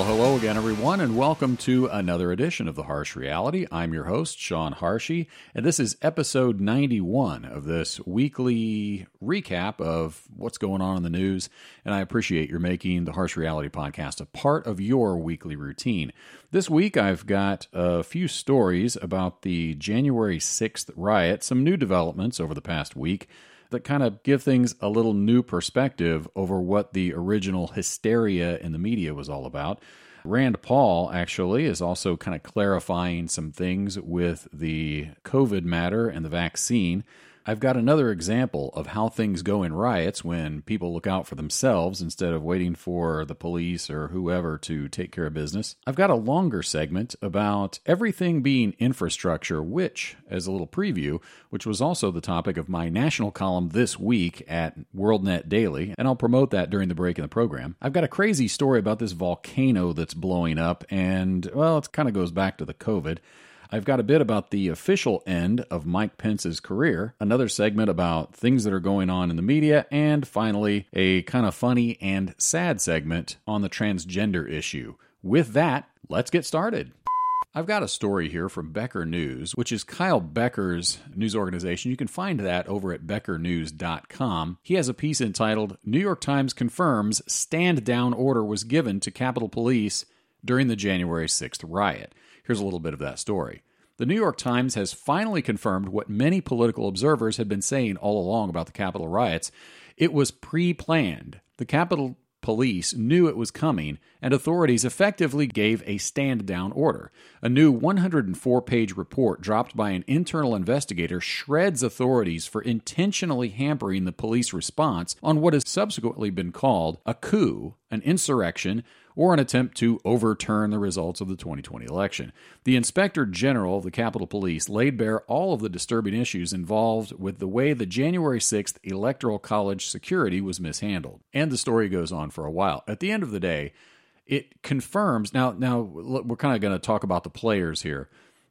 Well, hello again, everyone, and welcome to another edition of The Harsh Reality. I'm your host, Sean Harshey, and this is episode 91 of this weekly recap of what's going on in the news. And I appreciate your making The Harsh Reality podcast a part of your weekly routine. This week, I've got a few stories about the January 6th riot, some new developments over the past week that kind of give things a little new perspective over what the original hysteria in the media was all about. Rand Paul actually is also kind of clarifying some things with the COVID matter and the vaccine. I've got another example of how things go in riots when people look out for themselves instead of waiting for the police or whoever to take care of business. I've got a longer segment about everything being infrastructure, which, as a little preview, which was also the topic of my national column this week at WorldNet Daily, and I'll promote that during the break in the program. I've got a crazy story about this volcano that's blowing up, and, well, it kind of goes back to the COVID. I've got a bit about the official end of Mike Pence's career, another segment about things that are going on in the media, and finally, a kind of funny and sad segment on the transgender issue. With that, let's get started. I've got a story here from Becker News, which is Kyle Becker's news organization. You can find that over at beckernews.com. He has a piece entitled New York Times confirms stand down order was given to Capitol Police during the January 6th riot. Here's a little bit of that story. The New York Times has finally confirmed what many political observers had been saying all along about the Capitol riots. It was pre planned. The Capitol Police knew it was coming, and authorities effectively gave a stand down order. A new 104 page report dropped by an internal investigator shreds authorities for intentionally hampering the police response on what has subsequently been called a coup, an insurrection, or an attempt to overturn the results of the 2020 election. The Inspector General of the Capitol Police laid bare all of the disturbing issues involved with the way the January 6th Electoral College security was mishandled. And the story goes on for a while. At the end of the day, it confirms now now we're kind of going to talk about the players here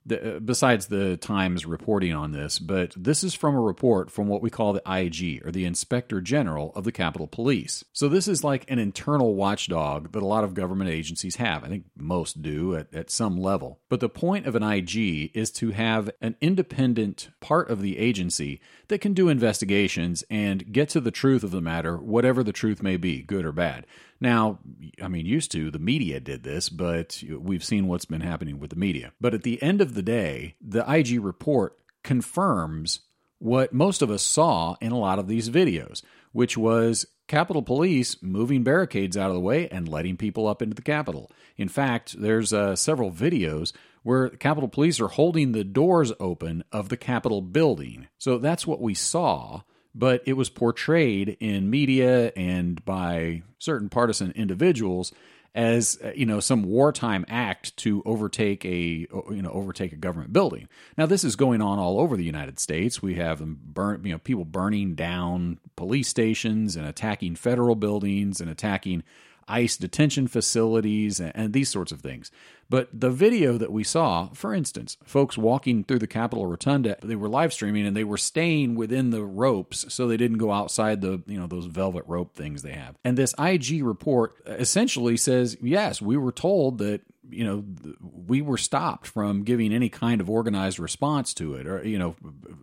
the, uh, besides the Times reporting on this, but this is from a report from what we call the IG, or the Inspector General of the Capitol Police. So this is like an internal watchdog that a lot of government agencies have. I think most do at, at some level. But the point of an IG is to have an independent part of the agency that can do investigations and get to the truth of the matter, whatever the truth may be, good or bad. Now, I mean, used to, the media did this, but we've seen what's been happening with the media. But at the end of the day, the IG report confirms what most of us saw in a lot of these videos, which was Capitol Police moving barricades out of the way and letting people up into the Capitol. In fact, there's uh, several videos where Capitol Police are holding the doors open of the Capitol building. So that's what we saw but it was portrayed in media and by certain partisan individuals as uh, you know some wartime act to overtake a you know overtake a government building. Now this is going on all over the United States. We have them burn you know people burning down police stations and attacking federal buildings and attacking ICE detention facilities and, and, these sorts of things. But the video that we saw, for instance, folks walking through the Capitol Rotunda, they were live streaming and they were staying within the ropes so they didn't go outside the, you know, those velvet rope things they have. And this IG report essentially says, yes, we were told that you know we were stopped from giving any kind of organized response to it or you know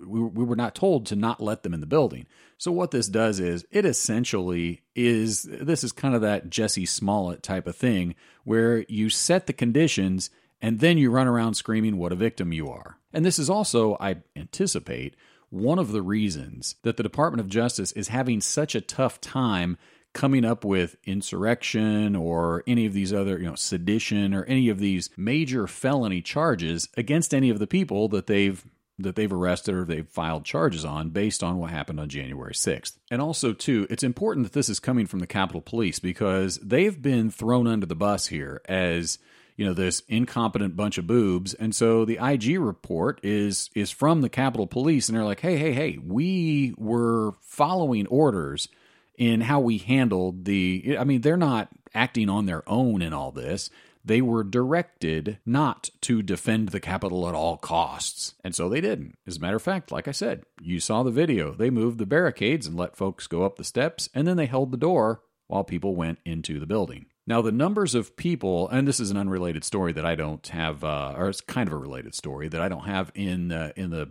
we, we were not told to not let them in the building. So what this does is it essentially is this is kind of that Jesse Smollett type of thing where you set the conditions and then you run around screaming what a victim you are. And this is also i anticipate one of the reasons that the department of justice is having such a tough time coming up with insurrection or any of these other, you know, sedition or any of these major felony charges against any of the people that they've that they've arrested or they've filed charges on based on what happened on January 6th. And also, too, it's important that this is coming from the Capitol Police because they've been thrown under the bus here as you know this incompetent bunch of boobs and so the IG report is is from the Capitol Police and they're like hey hey hey we were following orders in how we handled the. I mean, they're not acting on their own in all this. They were directed not to defend the Capitol at all costs. And so they didn't. As a matter of fact, like I said, you saw the video. They moved the barricades and let folks go up the steps, and then they held the door while people went into the building. Now, the numbers of people, and this is an unrelated story that I don't have, uh, or it's kind of a related story that I don't have in uh, in the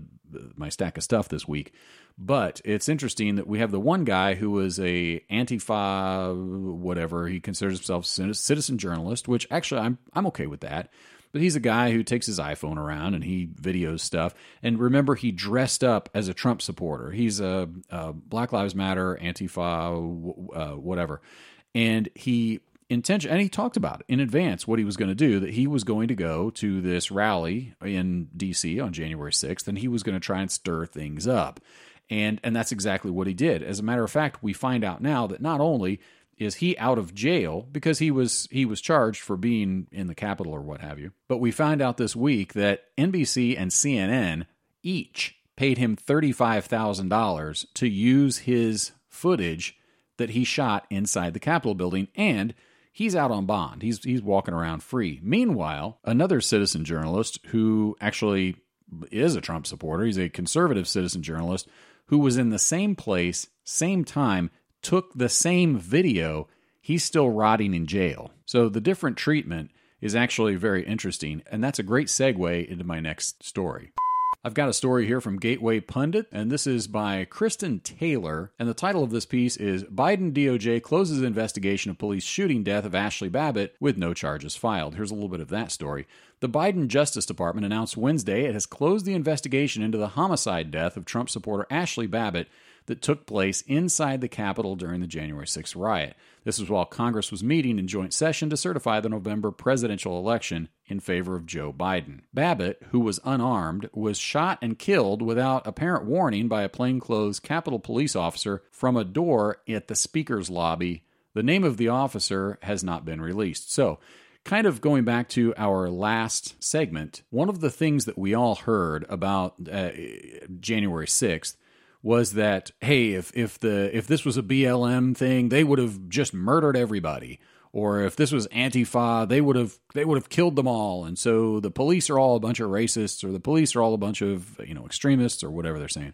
my stack of stuff this week. But it's interesting that we have the one guy who was a Antifa, whatever he considers himself citizen journalist, which actually I'm I'm okay with that. But he's a guy who takes his iPhone around and he videos stuff. And remember, he dressed up as a Trump supporter. He's a, a Black Lives Matter, Antifa, uh, whatever. And he intention and he talked about it in advance what he was going to do that he was going to go to this rally in DC on January 6th and he was going to try and stir things up and and that's exactly what he did as a matter of fact we find out now that not only is he out of jail because he was he was charged for being in the Capitol or what have you. But we find out this week that NBC and CNN each paid him $35,000 to use his footage that he shot inside the Capitol building and he's out on bond. He's he's walking around free. Meanwhile, another citizen journalist who actually is a Trump supporter, he's a conservative citizen journalist who was in the same place, same time took the same video, he's still rotting in jail. So the different treatment is actually very interesting, and that's a great segue into my next story. I've got a story here from Gateway Pundit, and this is by Kristinn Taylor. And the title of this piece is Biden DOJ closes investigation of police shooting death of Ashli Babbitt with no charges filed. Here's a little bit of that story. The Biden Justice Department announced Wednesday it has closed the investigation into the homicide death of Trump supporter Ashli Babbitt that took place inside the Capitol during the January 6th riot. This was while Congress was meeting in joint session to certify the November presidential election in favor of Joe Biden. Babbitt, who was unarmed, was shot and killed without apparent warning by a plainclothes Capitol police officer from a door at the Speaker's lobby. The name of the officer has not been released. So, kind of going back to our last segment, one of the things that we all heard about uh, January 6th was that hey, if if the if this was a BLM thing, they would have just murdered everybody. Or if this was Antifa, they would have they would have killed them all. And so the police are all a bunch of racists, or the police are all a bunch of you know extremists, or whatever they're saying.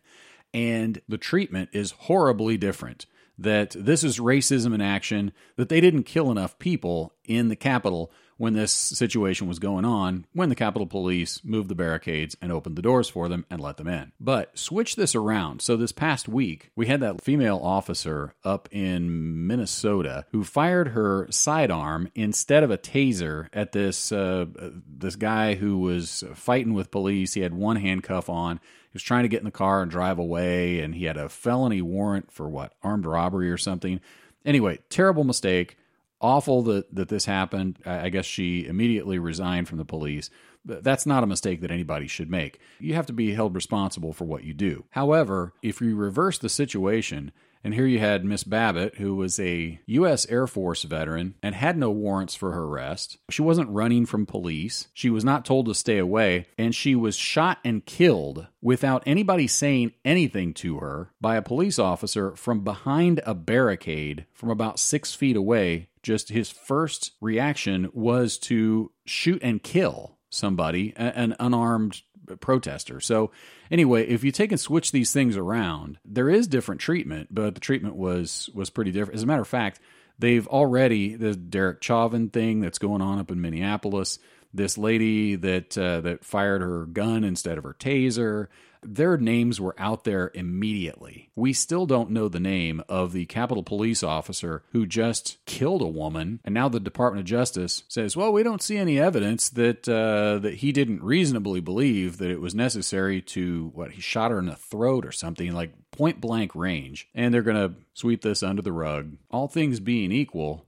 And the treatment is horribly different. That this is racism in action. That they didn't kill enough people in the Capitol when this situation was going on when the Capitol Police moved the barricades and opened the doors for them and let them in. But switch this around. So, this past week, we had that female officer up in Minnesota who fired her sidearm instead of a taser at this, uh, this guy who was fighting with police. He had one handcuff on. He was trying to get in the car and drive away, and he had a felony warrant for what? Armed robbery or something. Anyway, terrible mistake awful that, that this happened. I guess she immediately resigned from the police. That's not a mistake that anybody should make. You have to be held responsible for what you do. However, if you reverse the situation and here you had Miss Babbitt, who was a U.S. Air Force veteran and had no warrants for her arrest. She wasn't running from police. She was not told to stay away. And she was shot and killed without anybody saying anything to her by a police officer from behind a barricade from about six feet away. Just his first reaction was to shoot and kill somebody, an unarmed protester. So anyway, if you take and switch these things around, there is different treatment, but the treatment was was pretty different. As a matter of fact, they've already the Derek Chauvin thing that's going on up in Minneapolis. This lady that uh, that fired her gun instead of her taser. Their names were out there immediately. We still don't know the name of the Capitol police officer who just killed a woman, and now the Department of Justice says, "Well, we don't see any evidence that uh, that he didn't reasonably believe that it was necessary to what he shot her in the throat or something like point blank range." And they're going to sweep this under the rug. All things being equal,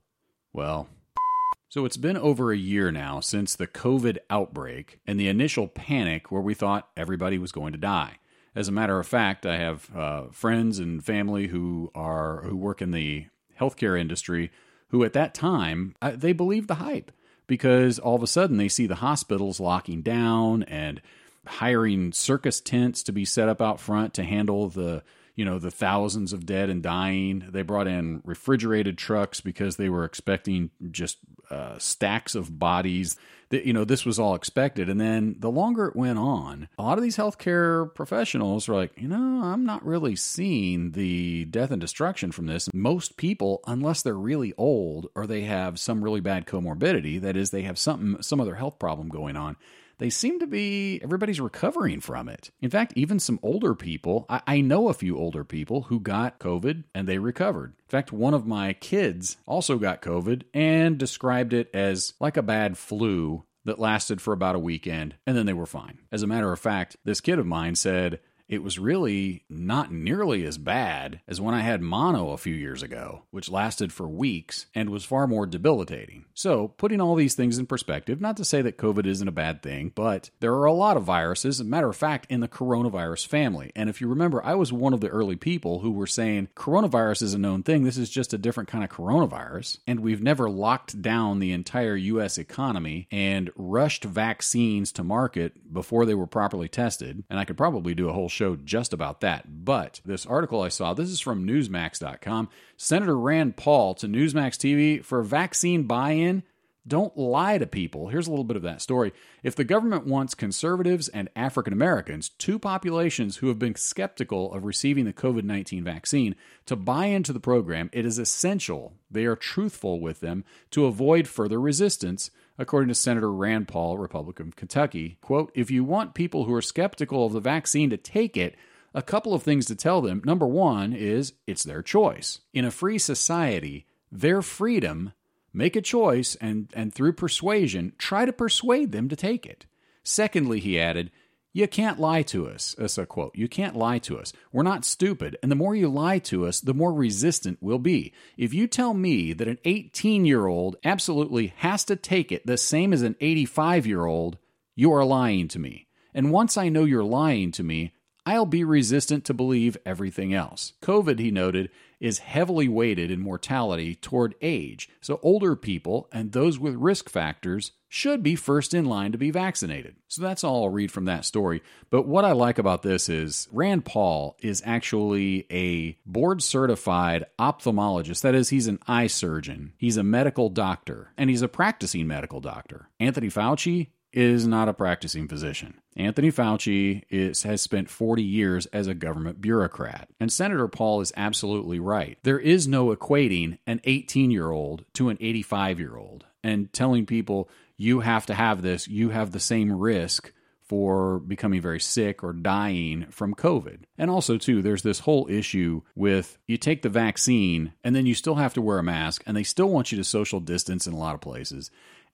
well, so it's been over a year now since the COVID outbreak and the initial panic where we thought everybody was going to die. As a matter of fact, I have uh, friends and family who are who work in the healthcare industry who at that time uh, they believed the hype because all of a sudden they see the hospitals locking down and hiring circus tents to be set up out front to handle the you know, the thousands of dead and dying. They brought in refrigerated trucks because they were expecting just uh, stacks of bodies. That, you know, this was all expected. And then the longer it went on, a lot of these healthcare professionals were like, you know, I'm not really seeing the death and destruction from this. Most people, unless they're really old or they have some really bad comorbidity, that is, they have something, some other health problem going on, they seem to be everybody's recovering from it. In fact, even some older people, I, I, know a few older people who got COVID and they recovered. In fact, one of my kids also got COVID and described it as like a bad flu that lasted for about a weekend and then they were fine. As a matter of fact, this kid of mine said, it was really not nearly as bad as when I had mono a few years ago, which lasted for weeks and was far more debilitating. So, putting all these things in perspective, not to say that COVID isn't a bad thing, but there are a lot of viruses, as a matter of fact, in the coronavirus family. And if you remember, I was one of the early people who were saying coronavirus is a known thing, this is just a different kind of coronavirus. And we've never locked down the entire US economy and rushed vaccines to market before they were properly tested. And I could probably do a whole show just about that. But this article I saw, this is from Newsmax.com. Senator Rand Paul to Newsmax TV for vaccine buy in. Don't lie to people. Here's a little bit of that story. If the government wants conservatives and African Americans, two populations who have been skeptical of receiving the COVID 19 vaccine, to buy into the program, it is essential they are truthful with them to avoid further resistance according to Senator Rand Paul, Republican of Kentucky. Quote, if you want people who are skeptical of the vaccine to take it, a couple of things to tell them. Number one is it's their choice. In a free society, their freedom, make a choice and, and through persuasion, try to persuade them to take it. Secondly, he added, you can't lie to us. That's a quote. You can't lie to us. We're not stupid. And the more you lie to us, the more resistant we'll be. If you tell me that an 18 year old absolutely has to take it the same as an 85 year old, you are lying to me. And once I know you're lying to me, I'll be resistant to believe everything else. COVID, he noted, is heavily weighted in mortality toward age, so older people and those with risk factors should be first in line to be vaccinated. So that's all I'll read from that story. But what I like about this is Rand Paul is actually a board certified ophthalmologist. That is, he's an eye surgeon, he's a medical doctor, and he's a practicing medical doctor. Anthony Fauci is not a practicing physician. Anthony Fauci is, has spent 40 years as a government bureaucrat. And Senator Paul is absolutely right. There is no equating an 18 year old to an 85 year old and telling people you have to have this, you have the same risk for becoming very sick or dying from COVID. And also, too, there's this whole issue with you take the vaccine and then you still have to wear a mask, and they still want you to social distance in a lot of places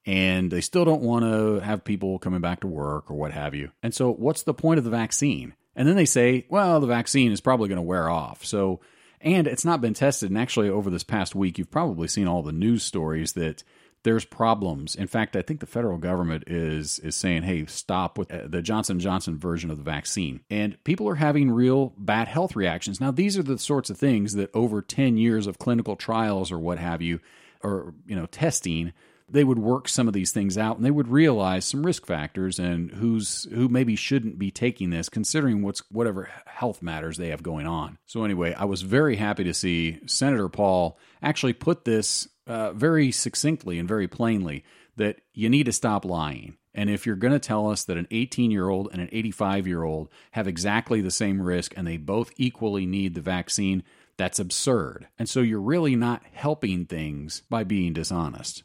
and they still don't want to have people coming back to work or what have you. And so, what's the point of the vaccine? And then they say, well, the vaccine is probably going to wear off. So, and it's not been tested. And actually, over this past week, you've probably seen all the news stories that there's problems. In fact, I think the federal government is is saying, "Hey, stop with uh, the Johnson Johnson version of the vaccine." And people are having real bad health reactions. Now, these are the sorts of things that over 10 years of clinical trials or what have you or, you know, testing they would work some of these things out and they would realize some risk factors and who's who maybe shouldn't be taking this considering what's whatever health matters they have going on. So anyway, I was very happy to see Senator Paul actually put this uh, very succinctly and very plainly that you need to stop lying. And if you're going to tell us that an 18 year old and an 85 year old have exactly the same risk and they both equally need the vaccine, that's absurd. And so you're really not helping things by being dishonest.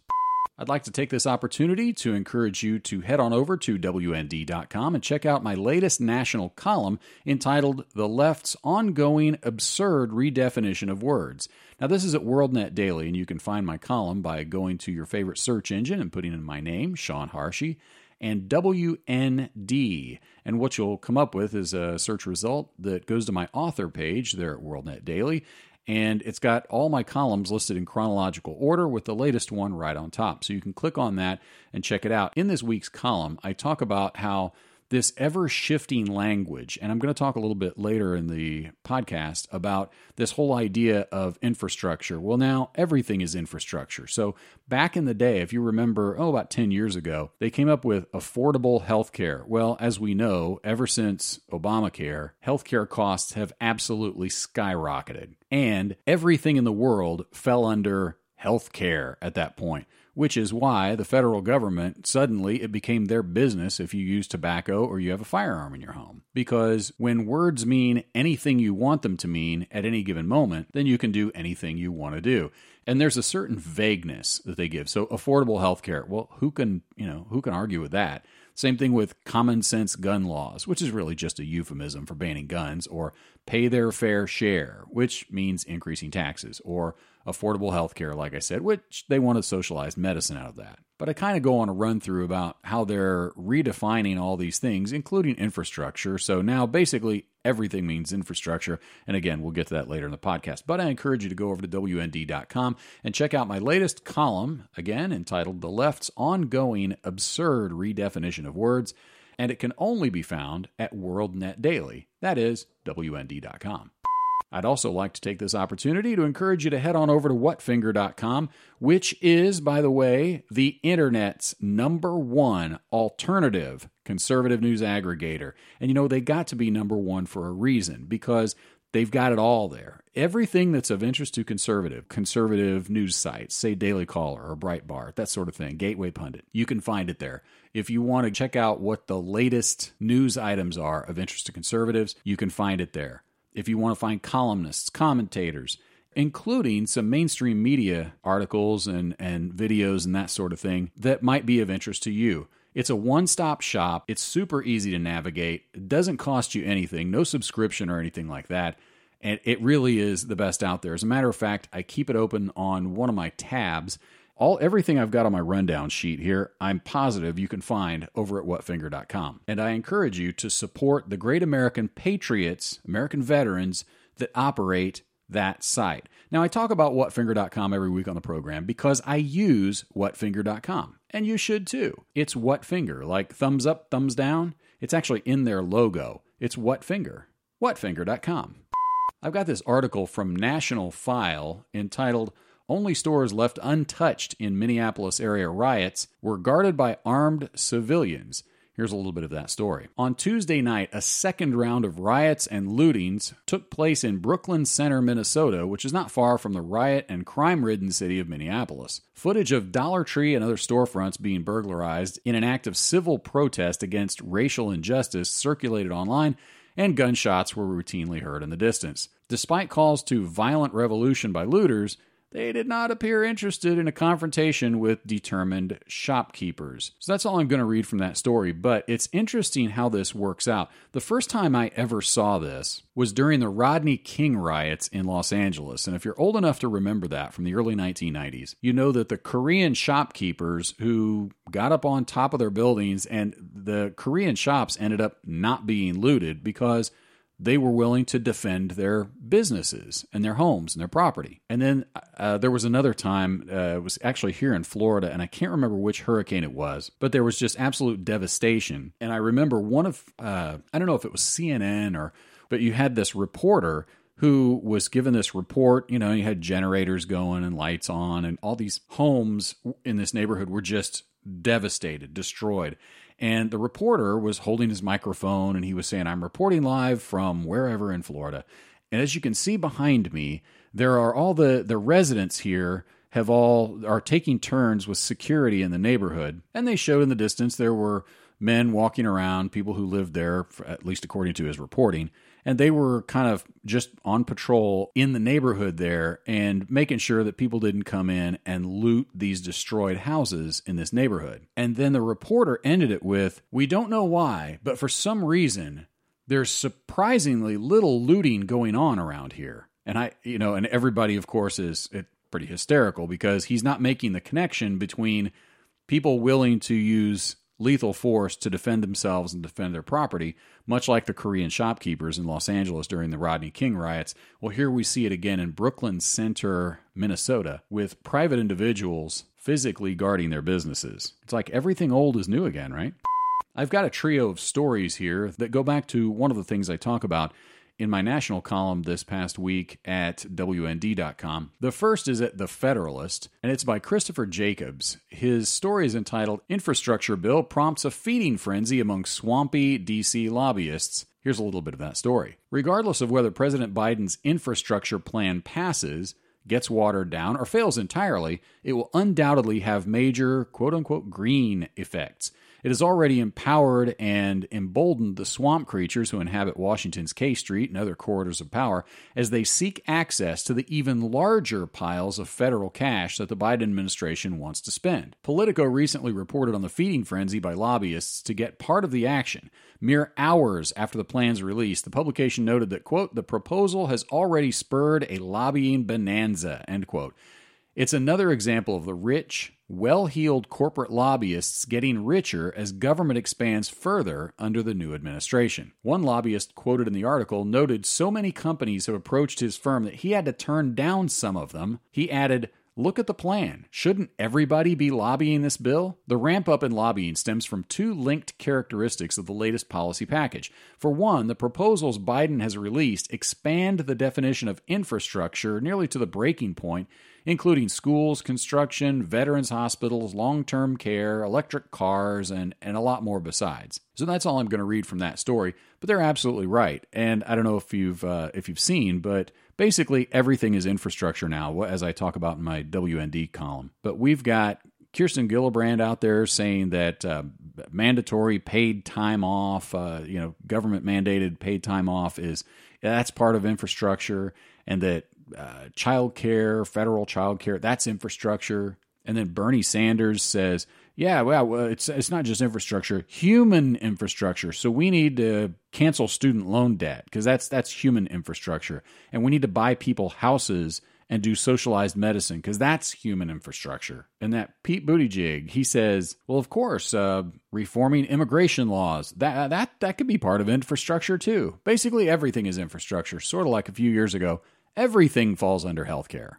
I'd like to take this opportunity to encourage you to head on over to WND.com and check out my latest national column entitled The Left's Ongoing Absurd Redefinition of Words. Now, this is at WorldNet Daily, and you can find my column by going to your favorite search engine and putting in my name, Sean Harshey, and WND. And what you'll come up with is a search result that goes to my author page there at WorldNet Daily and it's got all my columns listed in chronological order with the latest one right on top. So you can click on that and check it out. In this week's column, I talk about how this ever shifting language. And I'm going to talk a little bit later in the podcast about this whole idea of infrastructure. Well, now everything is infrastructure. So back in the day, if you remember, oh, about 10 years ago, they came up with affordable health care. Well, as we know, ever since Obamacare, healthcare costs have absolutely skyrocketed. And everything in the world fell under health care at that point which is why the federal government suddenly it became their business if you use tobacco or you have a firearm in your home. Because when words mean anything you want them to mean at any given moment, then you can do anything you want to do. And there's a certain vagueness that they give. So affordable health care, well, who can, you know, who can argue with that? Same thing with common sense gun laws, which is really just a euphemism for banning guns, or pay their fair share, which means increasing taxes, or affordable health care, like I said, which they want to socialize medicine out of that. But I kind of go on a run through about how they're redefining all these things, including infrastructure. So now basically everything means infrastructure. And again, we'll get to that later in the podcast. But I encourage you to go over to WND.com and check out my latest column, again entitled The Left's Ongoing Absurd Redefinition of Words. And it can only be found at WorldNet Daily. That is, WND.com. I'd also like to take this opportunity to encourage you to head on over to whatfinger.com, which is, by the way, the internet's number one alternative conservative news aggregator. And you know, they got to be number one for a reason because they've got it all there. Everything that's of interest to conservative, conservative news sites, say Daily Caller or Breitbart, that sort of thing, Gateway Pundit, you can find it there. If you want to check out what the latest news items are of interest to conservatives, you can find it there if you want to find columnists, commentators, including some mainstream media articles and, and videos and that sort of thing that might be of interest to you. It's a one stop shop. It's super easy to navigate. It doesn't cost you anything, no subscription or anything like that. And it really is the best out there. As a matter of fact, I keep it open on one of my tabs all everything I've got on my rundown sheet here, I'm positive you can find over at whatfinger.com. And I encourage you to support the great American patriots, American veterans that operate that site. Now I talk about whatfinger.com every week on the program because I use whatfinger.com. And you should too. It's whatfinger, like thumbs up, thumbs down. It's actually in their logo. It's whatfinger. whatfinger.com. I've got this article from National File entitled only stores left untouched in Minneapolis area riots were guarded by armed civilians. Here's a little bit of that story. On Tuesday night, a second round of riots and lootings took place in Brooklyn Center, Minnesota, which is not far from the riot and crime ridden city of Minneapolis. Footage of Dollar Tree and other storefronts being burglarized in an act of civil protest against racial injustice circulated online, and gunshots were routinely heard in the distance. Despite calls to violent revolution by looters, they did not appear interested in a confrontation with determined shopkeepers. So that's all I'm going to read from that story, but it's interesting how this works out. The first time I ever saw this was during the Rodney King riots in Los Angeles. And if you're old enough to remember that from the early 1990s, you know that the Korean shopkeepers who got up on top of their buildings and the Korean shops ended up not being looted because they were willing to defend their businesses and their homes and their property. And then uh, there was another time, uh, it was actually here in Florida, and I can't remember which hurricane it was, but there was just absolute devastation. And I remember one of, uh, I don't know if it was CNN or, but you had this reporter who was given this report. You know, you had generators going and lights on, and all these homes in this neighborhood were just devastated, destroyed. And the reporter was holding his microphone and he was saying, I'm reporting live from wherever in Florida. And as you can see behind me, there are all the, the residents here have all are taking turns with security in the neighborhood. And they showed in the distance there were men walking around, people who lived there, at least according to his reporting and they were kind of just on patrol in the neighborhood there and making sure that people didn't come in and loot these destroyed houses in this neighborhood. And then the reporter ended it with, We don't know why, but for some reason, there's surprisingly little looting going on around here. And I, you know, and everybody, of course, is pretty hysterical because he's not making the connection between people willing to use lethal force to defend themselves and defend their property, much like the Korean shopkeepers in Los Angeles during the Rodney King riots. Well, here we see it again in Brooklyn Center, Minnesota, with private individuals physically guarding their businesses. It's like everything old is new again, right? I've got a trio of stories here that go back to one of the things I talk about in my national column this past week at WND.com. The first is at The Federalist, and it's by Christopher Jacobs. His story is entitled Infrastructure Bill Prompts a Feeding Frenzy Among Swampy DC Lobbyists. Here's a little bit of that story. Regardless of whether President Biden's infrastructure plan passes, gets watered down, or fails entirely, it will undoubtedly have major quote unquote green effects. It has already empowered and emboldened the swamp creatures who inhabit Washington's K Street and other corridors of power as they seek access to the even larger piles of federal cash that the Biden administration wants to spend. Politico recently reported on the feeding frenzy by lobbyists to get part of the action. Mere hours after the plan's release, the publication noted that, quote, the proposal has already spurred a lobbying bonanza, end quote. It's another example of the rich, well heeled corporate lobbyists getting richer as government expands further under the new administration. One lobbyist quoted in the article noted so many companies have approached his firm that he had to turn down some of them. He added, Look at the plan. Shouldn't everybody be lobbying this bill? The ramp up in lobbying stems from two linked characteristics of the latest policy package. For one, the proposals Biden has released expand the definition of infrastructure nearly to the breaking point including schools, construction, veterans hospitals, long term care, electric cars, and, and a lot more besides. So that's all I'm going to read from that story. But they're absolutely right. And I don't know if you've uh, if you've seen, but basically everything is infrastructure now, as I talk about in my WND column. But we've got Kirsten Gillibrand out there saying that uh, mandatory paid time off, uh, you know, government mandated paid time off is that's part of infrastructure, and that uh, child care, federal child care, that's infrastructure. And then Bernie Sanders says, yeah, well, it's it's not just infrastructure, human infrastructure. So we need to cancel student loan debt because that's that's human infrastructure, and we need to buy people houses and do socialized medicine because that's human infrastructure. And that Pete Buttigieg, he says, well, of course, uh, reforming immigration laws that that that could be part of infrastructure too. Basically, everything is infrastructure. Sort of like a few years ago, everything falls under healthcare.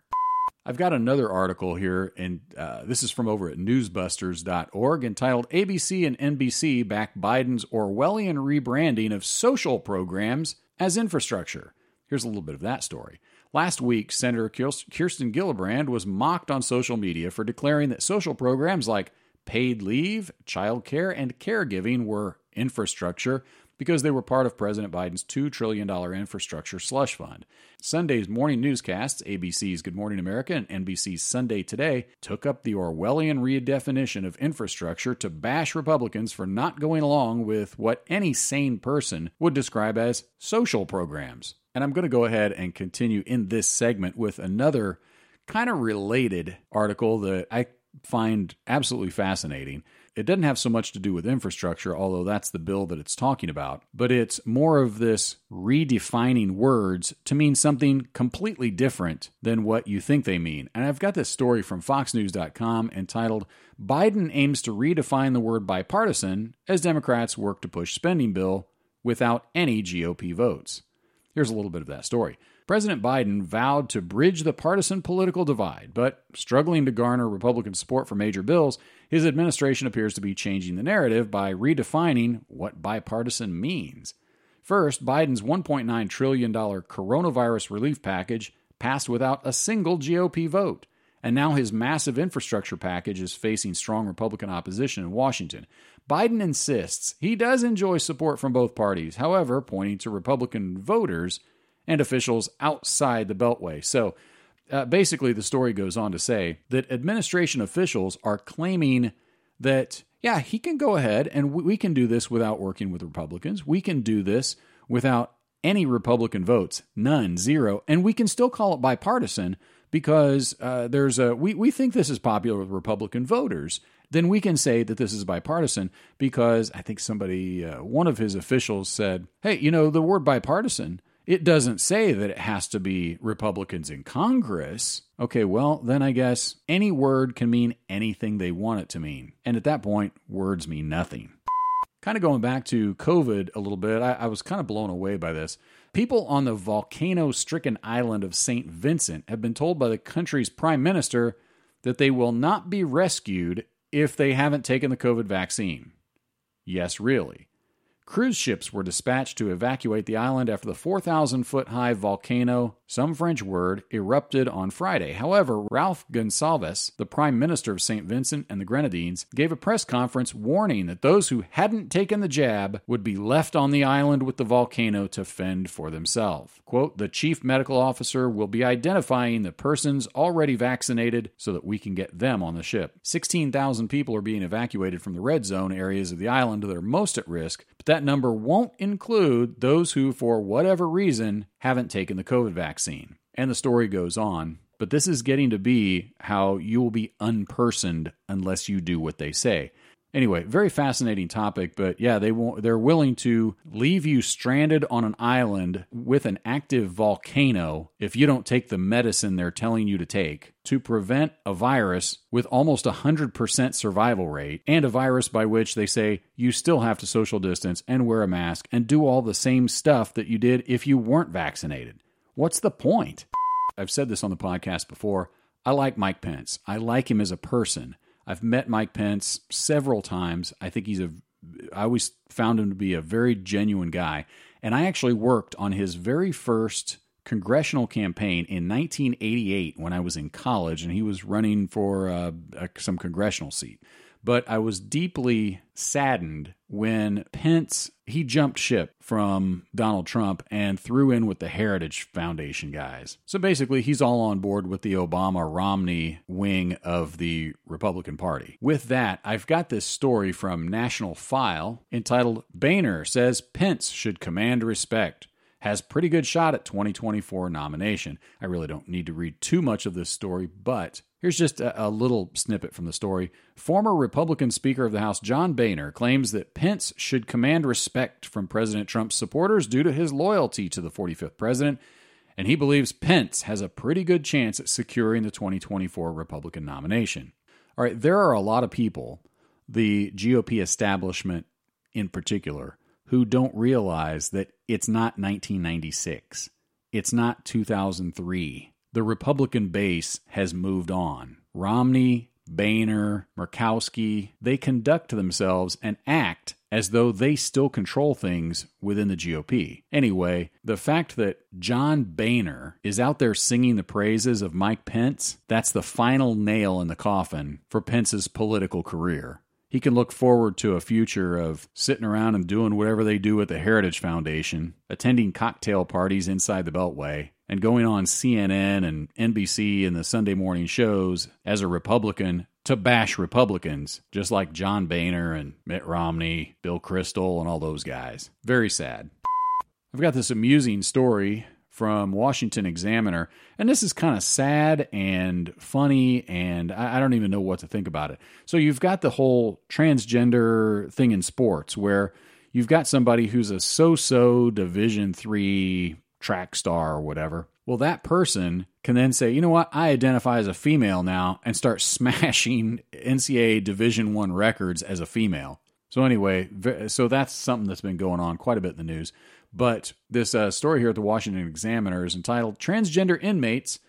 I've got another article here, and uh, this is from over at newsbusters.org entitled ABC and NBC Back Biden's Orwellian Rebranding of Social Programs as Infrastructure. Here's a little bit of that story. Last week, Senator Kirsten Gillibrand was mocked on social media for declaring that social programs like paid leave, child care, and caregiving were infrastructure because they were part of President Biden's $2 trillion infrastructure slush fund. Sunday's morning newscasts, ABC's Good Morning America and NBC's Sunday Today, took up the Orwellian redefinition of infrastructure to bash Republicans for not going along with what any sane person would describe as social programs. And I'm going to go ahead and continue in this segment with another kind of related article that I find absolutely fascinating. It doesn't have so much to do with infrastructure, although that's the bill that it's talking about, but it's more of this redefining words to mean something completely different than what you think they mean. And I've got this story from FoxNews.com entitled Biden aims to redefine the word bipartisan as Democrats work to push spending bill without any GOP votes. Here's a little bit of that story. President Biden vowed to bridge the partisan political divide, but struggling to garner Republican support for major bills, his administration appears to be changing the narrative by redefining what bipartisan means. First, Biden's $1.9 trillion coronavirus relief package passed without a single GOP vote. And now his massive infrastructure package is facing strong Republican opposition in Washington. Biden insists he does enjoy support from both parties, however, pointing to Republican voters and officials outside the Beltway. So uh, basically, the story goes on to say that administration officials are claiming that, yeah, he can go ahead and we can do this without working with Republicans. We can do this without any Republican votes, none, zero, and we can still call it bipartisan because uh, there's a we, we think this is popular with Republican voters. Then we can say that this is bipartisan because I think somebody, uh, one of his officials said, hey, you know, the word bipartisan it doesn't say that it has to be Republicans in Congress. Okay, well, then I guess any word can mean anything they want it to mean. And at that point, words mean nothing. Kind of going back to COVID a little bit, I, I was kind of blown away by this. People on the volcano stricken island of St. Vincent have been told by the country's prime minister that they will not be rescued if they haven't taken the COVID vaccine. Yes, really. Cruise ships were dispatched to evacuate the island after the 4,000 foot high volcano, some French word, erupted on Friday. However, Ralph Gonsalves, the Prime Minister of St. Vincent and the Grenadines, gave a press conference warning that those who hadn't taken the jab would be left on the island with the volcano to fend for themselves. Quote, the chief medical officer will be identifying the persons already vaccinated so that we can get them on the ship. 16,000 people are being evacuated from the red zone areas of the island that are most at risk, but that number won't include those who, for whatever reason, haven't taken the COVID vaccine. And the story goes on. But this is getting to be how you will be unpersoned unless you do what they say. Anyway, very fascinating topic, but yeah, they won't, they're willing to leave you stranded on an island with an active volcano if you don't take the medicine they're telling you to take to prevent a virus with almost a 100% survival rate and a virus by which they say you still have to social distance and wear a mask and do all the same stuff that you did if you weren't vaccinated. What's the point? I've said this on the podcast before. I like Mike Pence. I like him as a person. I've met Mike Pence several times. I think he's a I always found him to be a very genuine guy. And I actually worked on his very first congressional campaign in 1988 when I was in college and he was running for uh, some congressional seat but I was deeply saddened when Pence he jumped ship from Donald Trump and threw in with the Heritage Foundation guys. So basically, he's all on board with the Obama Romney wing of the Republican Party. With that, I've got this story from National File entitled Boehner says Pence should command respect has pretty good shot at 2024 nomination. I really don't need to read too much of this story, but Here's just a, a, little snippet from the story. Former Republican Speaker of the House John Boehner claims that Pence should command respect from President Trump's supporters due to his loyalty to the 45th president, and he believes Pence has a pretty good chance at securing the 2024 Republican nomination. All right, there are a lot of people, the GOP establishment in particular, who don't realize that it's not 1996. It's not 2003 the Republican base has moved on. Romney, Boehner, Murkowski, they conduct themselves and act as though they still control things within the GOP. Anyway, the fact that John Boehner is out there singing the praises of Mike Pence, that's the final nail in the coffin for Pence's political career. He can look forward to a future of sitting around and doing whatever they do at the Heritage Foundation, attending cocktail parties inside the Beltway, and going on CNN and NBC and the Sunday morning shows as a Republican to bash Republicans, just like John Boehner and Mitt Romney, Bill Kristol, and all those guys. Very sad. I've got this amusing story from Washington Examiner, and this is kind of sad and funny, and I, don't even know what to think about it. So you've got the whole transgender thing in sports, where you've got somebody who's a so-so Division three track star or whatever. Well, that person can then say, you know what, I identify as a female now and start smashing NCAA Division One records as a female. So anyway, so that's something that's been going on quite a bit in the news. But this uh, story here at the Washington Examiner is entitled "Transgender Inmates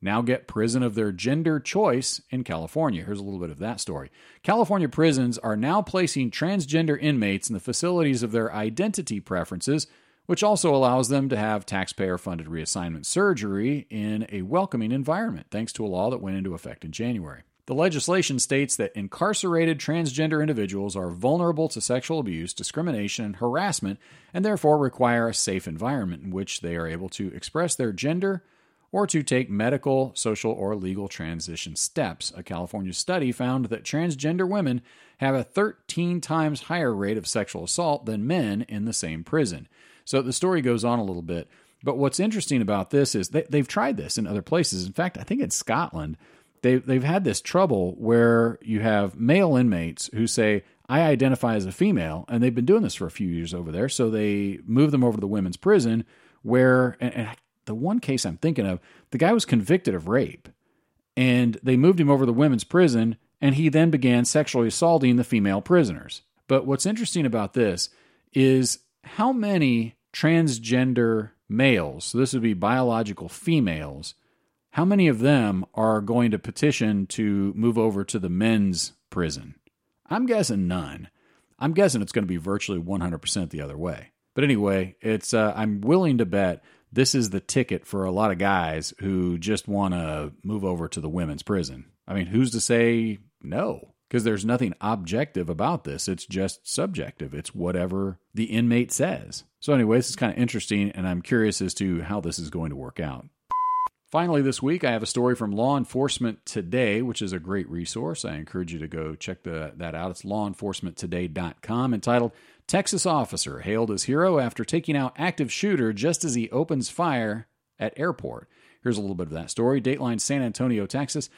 Now Get Prison of Their Gender Choice in California." Here's a little bit of that story. California prisons are now placing transgender inmates in the facilities of their identity preferences which also allows them to have taxpayer funded reassignment surgery in a welcoming environment, thanks to a law that went into effect in January. The legislation states that incarcerated transgender individuals are vulnerable to sexual abuse, discrimination, and harassment, and therefore require a safe environment in which they are able to express their gender or to take medical, social, or legal transition steps. A California study found that transgender women have a 13 times higher rate of sexual assault than men in the same prison. So the story goes on a little bit. But what's interesting about this is they, they've tried this in other places. In fact, I think in Scotland, they, they've had this trouble where you have male inmates who say, I identify as a female, and they've been doing this for a few years over there. So they move them over to the women's prison, where, and, and the one case I'm thinking of, the guy was convicted of rape, and they moved him over to the women's prison, and he then began sexually assaulting the female prisoners. But what's interesting about this is how many transgender males, so this would be biological females, how many of them are going to petition to move over to the men's prison? I'm guessing none. I'm guessing it's going to be virtually 100% the other way. But anyway, it's uh, I'm willing to bet this is the ticket for a lot of guys who just want to move over to the women's prison. I mean, who's to say no? Because there's nothing objective about this. It's just subjective. It's whatever the inmate says. So, anyway, this is kind of interesting, and I'm curious as to how this is going to work out. Finally, this week, I have a story from Law Enforcement Today, which is a great resource. I encourage you to go check the, that out. It's lawenforcementtoday.com entitled Texas Officer Hailed as Hero After Taking Out Active Shooter Just as He Opens Fire at Airport. Here's a little bit of that story. Dateline San Antonio, Texas.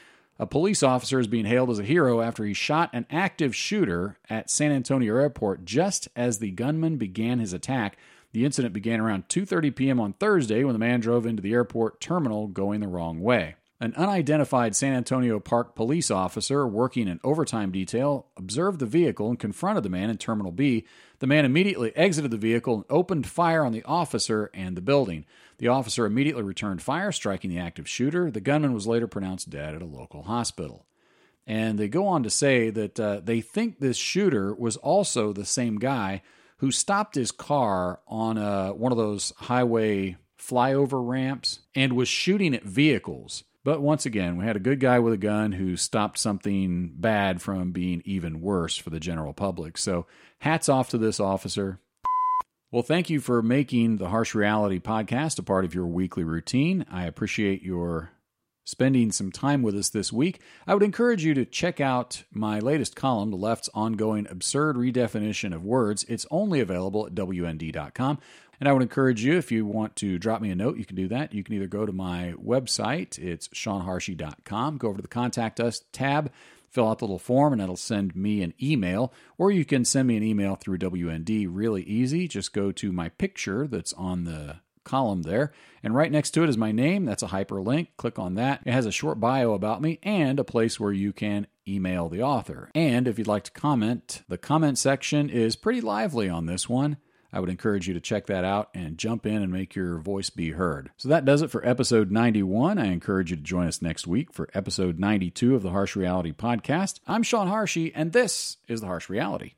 A police officer is being hailed as a hero after he shot an active shooter at San Antonio Airport just as the gunman began his attack. The incident began around 2:30 p.m. on Thursday when the man drove into the airport terminal going the wrong way. An unidentified San Antonio Park police officer working an overtime detail observed the vehicle and confronted the man in Terminal B. The man immediately exited the vehicle and opened fire on the officer and the building. The officer immediately returned fire, striking the active shooter. The gunman was later pronounced dead at a local hospital. And they go on to say that uh, they think this shooter was also the same guy who stopped his car on a, one of those highway flyover ramps and was shooting at vehicles. But once again, we had a good guy with a gun who stopped something bad from being even worse for the general public. So, hats off to this officer. Well, thank you for making the Harsh Reality podcast a part of your weekly routine. I appreciate your spending some time with us this week, I would encourage you to check out my latest column, The Left's Ongoing Absurd Redefinition of Words. It's only available at WND.com. And I would encourage you, if you want to drop me a note, you can do that. You can either go to my website, it's SeanHarshey.com, go over to the Contact Us tab, fill out the little form, and that'll send me an email. Or you can send me an email through WND really easy. Just go to my picture that's on the column there. And right next to it is my name. That's a hyperlink. Click on that. It has a short bio about me and a place where you can email the author. And if you'd like to comment, the comment section is pretty lively on this one. I would encourage you to check that out and jump in and make your voice be heard. So that does it for episode 91. I encourage you to join us next week for episode 92 of the Harsh Reality Podcast. I'm Sean Harshey, and this is the Harsh Reality.